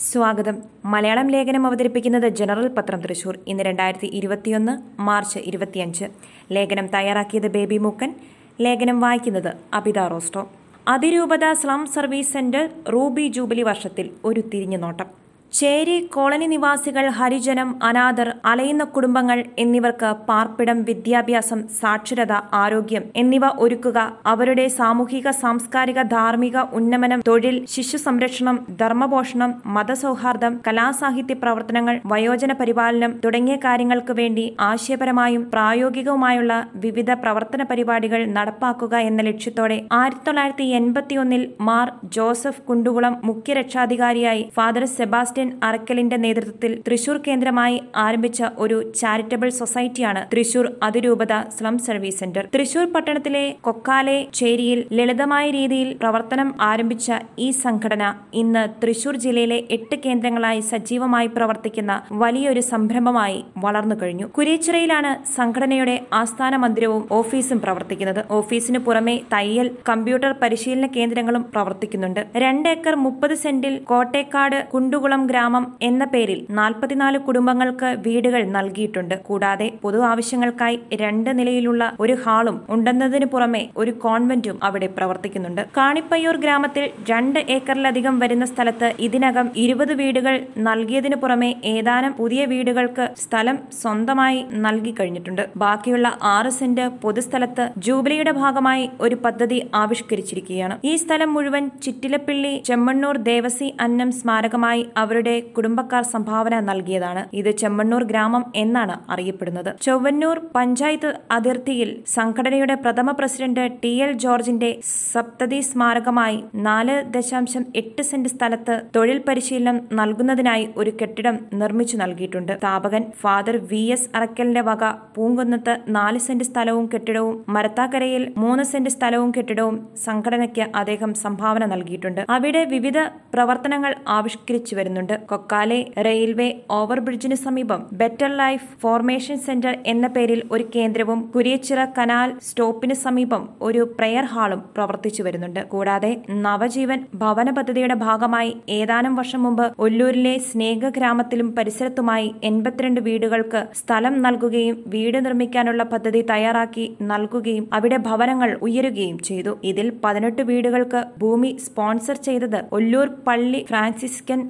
സ്വാഗതം. മലയാളം ലേഖനം അവതരിപ്പിക്കുന്നത് ജനറൽ പത്രം തൃശൂർ. ഇന്ന് രണ്ടായിരത്തി ഇരുപത്തിയൊന്ന് മാർച്ച് ഇരുപത്തിയഞ്ച്. ലേഖനം തയ്യാറാക്കിയത് ബേബി മൂക്കൻ. ലേഖനം വായിക്കുന്നത് അബിത റോസ്റ്റോ അതിരൂപത slum service centre ruby jubilee വർഷത്തിൽ ഒരു തിരിഞ്ഞുനോട്ടം. ചേരി കോളനി നിവാസികൾ ഹരിജനം അനാഥർ അലയുന്ന കുടുംബങ്ങൾ എന്നിവർക്ക് പാർപ്പിടം വിദ്യാഭ്യാസം സാക്ഷരത ആരോഗ്യം എന്നിവ ഒരുക്കുക അവരുടെ സാമൂഹിക സാംസ്കാരിക ധാർമ്മിക ഉന്നമനം തൊഴിൽ ശിശു സംരക്ഷണം ധർമ്മപോഷണം മതസൗഹാർദ്ദം കലാസാഹിത്യ പ്രവർത്തനങ്ങൾ വയോജന പരിപാലനം തുടങ്ങിയ കാര്യങ്ങൾക്ക് വേണ്ടി ആശയപരമായും പ്രായോഗികവുമായുള്ള വിവിധ പ്രവർത്തന പരിപാടികൾ നടപ്പാക്കുക എന്ന ലക്ഷ്യത്തോടെ ആയിരത്തി തൊള്ളായിരത്തി എൺപത്തിയൊന്നിൽ മാർ ജോസഫ് കുണ്ടുകുളം മുഖ്യ രക്ഷാധികാരിയായി ഫാദർ സെബാസ്റ്റ്യൻ അറക്കലിന്റെ നേതൃത്വത്തിൽ തൃശൂർ കേന്ദ്രമായി ആരംഭിച്ച ഒരു ചാരിറ്റബിൾ സൊസൈറ്റിയാണ് തൃശൂർ അതിരൂപത സ്ലം സർവീസ് സെന്റർ. തൃശൂർ പട്ടണത്തിലെ കൊക്കാലെ ചേരിയിൽ ലളിതമായ രീതിയിൽ പ്രവർത്തനം ആരംഭിച്ച ഈ സംഘടന ഇന്ന് തൃശൂർ ജില്ലയിലെ എട്ട് കേന്ദ്രങ്ങളായി സജീവമായി പ്രവർത്തിക്കുന്ന വലിയൊരു സംരംഭമായി വളർന്നു കഴിഞ്ഞു. കുരേച്ചിറയിലാണ് സംഘടനയുടെ ആസ്ഥാന മന്ദിരവും ഓഫീസും പ്രവർത്തിക്കുന്നത്. ഓഫീസിന് പുറമെ തയ്യൽ കമ്പ്യൂട്ടർ പരിശീലന കേന്ദ്രങ്ങളും പ്രവർത്തിക്കുന്നുണ്ട്. രണ്ട് ഏക്കർ മുപ്പത് സെന്റിൽ കോട്ടേക്കാട് കുണ്ടുകുളം ഗ്രാമം എന്ന പേരിൽ നാൽപ്പത്തിനാല് കുടുംബങ്ങൾക്ക് വീടുകൾ നൽകിയിട്ടുണ്ട്. കൂടാതെ പൊതു ആവശ്യങ്ങൾക്കായി രണ്ട് നിലയിലുള്ള ഒരു ഹാളും ഉണ്ടെന്നതിന് പുറമെ ഒരു കോൺവെന്റും അവിടെ പ്രവർത്തിക്കുന്നുണ്ട്. കാണിപ്പയ്യൂർ ഗ്രാമത്തിൽ രണ്ട് ഏക്കറിലധികം വരുന്ന സ്ഥലത്ത് ഇതിനകം ഇരുപത് വീടുകൾ നൽകിയതിനു പുറമെ ഏതാനും പുതിയ വീടുകൾക്ക് സ്ഥലം സ്വന്തമായി നൽകി കഴിഞ്ഞിട്ടുണ്ട്. ബാക്കിയുള്ള ആറ് സെന്റ് പൊതുസ്ഥലത്ത് ജൂബിലിയുടെ ഭാഗമായി ഒരു പദ്ധതി ആവിഷ്കരിച്ചിരിക്കുകയാണ്. ഈ സ്ഥലം മുഴുവൻ ചിറ്റിലപ്പിള്ളി ചെമ്മണ്ണൂർ ദേവസി അന്നം സ്മാരകമായി അവരുടെ കുടുംബക്കാർ സംഭാവന നൽകിയതാണ്. ഇത് ചെമ്മണ്ണൂർ ഗ്രാമം എന്നാണ് അറിയപ്പെടുന്നത്. ചൊവ്വന്നൂർ പഞ്ചായത്ത് അതിർത്തിയിൽ സംഘടനയുടെ പ്രഥമ പ്രസിഡന്റ് ടി എൽ ജോർജിന്റെ സപ്തതി സ്മാരകമായി നാല് ദശാംശം എട്ട് സെന്റ് സ്ഥലത്ത് തൊഴിൽ പരിശീലനം നൽകുന്നതിനായി ഒരു കെട്ടിടം നിർമ്മിച്ചു നൽകിയിട്ടുണ്ട്. സ്ഥാപകൻ ഫാദർ വി എസ് അറക്കലിന്റെ വക പൂങ്കുന്നത്ത് നാല് സെന്റ് സ്ഥലവും കെട്ടിടവും മരത്താക്കരയിൽ മൂന്ന് സെന്റ് സ്ഥലവും കെട്ടിടവും സംഘടനയ്ക്ക് അദ്ദേഹം സംഭാവന നൽകിയിട്ടുണ്ട്. അവിടെ വിവിധ പ്രവർത്തനങ്ങൾ ആവിഷ്കരിച്ചു വരുന്നുണ്ട്. കൊക്കാലെ റെയിൽവേ ഓവർബ്രിഡ്ജിന് സമീപം ബെറ്റർ ലൈഫ് ഫോർമേഷൻ സെന്റർ എന്ന പേരിൽ ഒരു കേന്ദ്രവും കുരിയച്ചിറ കനാൽ സ്റ്റോപ്പിന് സമീപം ഒരു പ്രെയർ ഹാളും പ്രവർത്തിച്ചു വരുന്നുണ്ട്. കൂടാതെ നവജീവൻ ഭവന പദ്ധതിയുടെ ഭാഗമായി ഏതാനും വർഷം മുമ്പ് ഒല്ലൂരിലെ സ്നേഹ ഗ്രാമത്തിലും പരിസരത്തുമായി എൺപത്തിരണ്ട് വീടുകൾക്ക് സ്ഥലം നൽകുകയും വീട് നിർമ്മിക്കാനുള്ള പദ്ധതി തയ്യാറാക്കി നൽകുകയും അവിടെ ഭവനങ്ങൾ ഉയരുകയും ചെയ്തു. ഇതിൽ പതിനെട്ട് വീടുകൾക്ക് ഭൂമി സ്പോൺസർ ചെയ്തത് ഒല്ലൂർ പള്ളി ഫ്രാൻസിസ്കൻ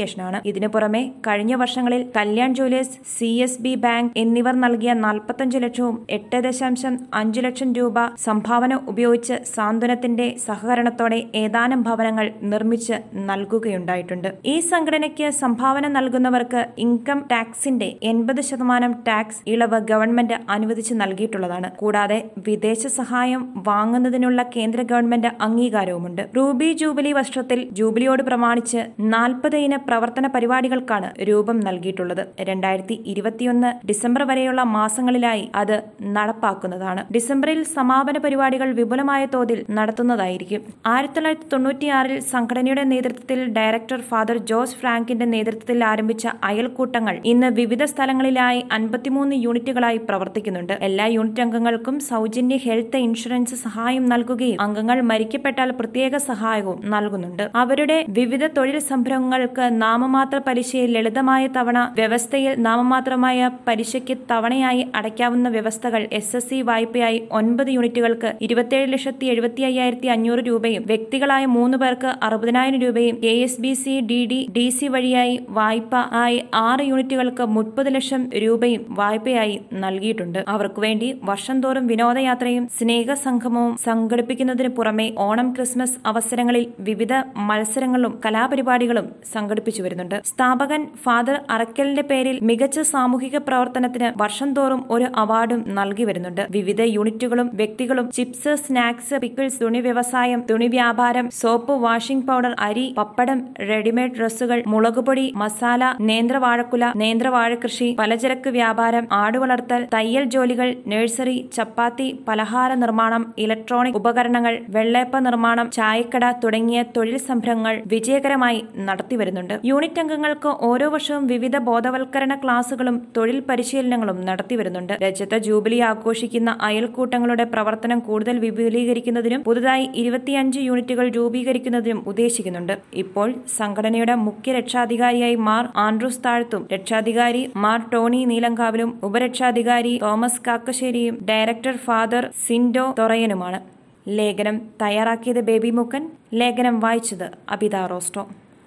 അസോസിയേഷനാണ് ഇതിനു പുറമെ കഴിഞ്ഞ വർഷങ്ങളിൽ Kalyan jewellers C S B bank എന്നിവർ നൽകിയ നാൽപ്പത്തഞ്ച് ലക്ഷവും എട്ട് ദശാംശം അഞ്ചു ലക്ഷം രൂപ സംഭാവന ഉപയോഗിച്ച് സാന്ത്വനത്തിന്റെ സഹകരണത്തോടെ ഏതാനും ഭവനങ്ങൾ നിർമ്മിച്ച് നൽകുകയുണ്ടായിട്ടുണ്ട്. ഈ സംഘടനയ്ക്ക് സംഭാവന നൽകുന്നവർക്ക് ഇൻകം ടാക്സിന്റെ എൺപത് ശതമാനം ടാക്സ് ഇളവ് ഗവൺമെന്റ് അനുവദിച്ച് നൽകിയിട്ടുള്ളതാണ്. കൂടാതെ വിദേശ സഹായം വാങ്ങുന്നതിനുള്ള കേന്ദ്ര ഗവൺമെന്റ് അംഗീകാരവുമുണ്ട്. റൂബി ജൂബിലി വർഷത്തിൽ ജൂബിലിയോട് പ്രമാണിച്ച് നാൽപ്പത് ഇന പ്രവർത്തന പരിപാടികൾക്കാണ് രൂപം നൽകിയിട്ടുള്ളത്. രണ്ടായിരത്തി ഇരുപത്തിയൊന്ന് ഡിസംബർ വരെയുള്ള മാസങ്ങളിലായി അത് നടപ്പാക്കുന്നതാണ്. ഡിസംബറിൽ സമാപന പരിപാടികൾ വിപുലമായ തോതിൽ നടത്തുന്നതായിരിക്കും. ആയിരത്തി തൊള്ളായിരത്തി തൊണ്ണൂറ്റിയാറിൽ സംഘടനയുടെ നേതൃത്വത്തിൽ ഡയറക്ടർ ഫാദർ ജോസ് ഫ്രാങ്കിന്റെ നേതൃത്വത്തിൽ ആരംഭിച്ച അയൽക്കൂട്ടങ്ങൾ ഇന്ന് വിവിധ സ്ഥലങ്ങളിലായി അൻപത്തിമൂന്ന് യൂണിറ്റുകളായി പ്രവർത്തിക്കുന്നുണ്ട്. എല്ലാ യൂണിറ്റ് അംഗങ്ങൾക്കും സൗജന്യ ഹെൽത്ത് ഇൻഷുറൻസ് സഹായം നൽകുകയും അംഗങ്ങൾ മരിക്കപ്പെട്ടാൽ പ്രത്യേക സഹായവും നൽകുന്നുണ്ട്. അവരുടെ വിവിധ തൊഴിൽ സംരംഭങ്ങൾക്ക് നാമമാത്ര പലിശയെ ലളിതമായ തവണ വ്യവസ്ഥയിൽ നാമമാത്രമായ പലിശയ്ക്ക് തവണയായി അടയ്ക്കാവുന്ന വ്യവസ്ഥകൾ എസ് എസ് സി വായ്പയായി ഒൻപത് യൂണിറ്റുകൾക്ക് ഇരുപത്തിയേഴ് ലക്ഷത്തി എഴുപത്തി അയ്യായിരത്തി അഞ്ഞൂറ് രൂപയും വ്യക്തികളായ മൂന്ന് പേർക്ക് അറുപതിനായിരം രൂപയും A S B C D D D C വഴിയായി വായ്പ ആയി ആറ് യൂണിറ്റുകൾക്ക് മുപ്പത് ലക്ഷം രൂപയും വായ്പയായി നൽകിയിട്ടുണ്ട്. അവർക്ക് വേണ്ടി വർഷം തോറും വിനോദയാത്രയും സ്നേഹസംഗമവും സംഘടിപ്പിക്കുന്നതിന് പുറമെ ഓണം ക്രിസ്മസ് അവസരങ്ങളിൽ വിവിധ മത്സരങ്ങളും കലാപരിപാടികളും സംഘടിപ്പിച്ചു വരുന്നുണ്ട്. സ്ഥാപകൻ ഫാദർ അറക്കലിന്റെ പേരിൽ മികച്ച സാമൂഹിക പ്രവർത്തനത്തിന് വർഷം തോറും ഒരു അവാർഡും നൽകി വരുന്നുണ്ട്. വിവിധ യൂണിറ്റുകളും വ്യക്തികളും ചിപ്സ് സ്നാക്സ് പിക്കിൾസ് തുണി വ്യവസായം തുണി വ്യാപാരം സോപ്പ് വാഷിംഗ് പൗഡർ അരി പപ്പടം റെഡിമെയ്ഡ് ഡ്രസ്സുകൾ മുളകുപൊടി മസാല നേന്ത്രവാഴക്കുല നേന്ത്രവാഴ കൃഷി പലചരക്ക് വ്യാപാരം ആടുവളർത്തൽ തയ്യൽ ജോലികൾ നഴ്സറി ചപ്പാത്തി പലഹാര നിർമ്മാണം ഇലക്ട്രോണിക് ഉപകരണങ്ങൾ വെള്ളേപ്പ നിർമ്മാണം ചായക്കട തുടങ്ങിയ തൊഴിൽ സംരംഭങ്ങൾ വിജയകരമായി നടത്തിവരുന്നുണ്ട് നടത്തുന്നുണ്ട് യൂണിറ്റ് അംഗങ്ങൾക്ക് ഓരോ വർഷവും വിവിധ ബോധവൽക്കരണ ക്ലാസുകളും തൊഴിൽ പരിശീലനങ്ങളും നടത്തിവരുന്നുണ്ട് രജത ജൂബിലി ആഘോഷിക്കുന്ന അയൽക്കൂട്ടങ്ങളുടെ പ്രവർത്തനം കൂടുതൽ വിപുലീകരിക്കുന്നതിനും പുതുതായി ഇരുപത്തിയഞ്ച് യൂണിറ്റുകൾ രൂപീകരിക്കുന്നതിനും ഉദ്ദേശിക്കുന്നുണ്ട്. ഇപ്പോൾ സംഘടനയുടെ മുഖ്യ രക്ഷാധികാരിയായി മാർ ആൻഡ്രൂസ് താഴ്ത്തും. രക്ഷാധികാരി മാർ ടോണി നീലങ്കാവിലും ഉപരക്ഷാധികാരി തോമസ് കാക്കശ്ശേരിയും ഡയറക്ടർ ഫാദർ സിൻഡോ തൊറയനുമാണ്. ലേഖനം തയ്യാറാക്കിയത് ബേബി മുക്കൻ. ലേഖനം വായിച്ചത് അബിത റോസ്റ്റോ.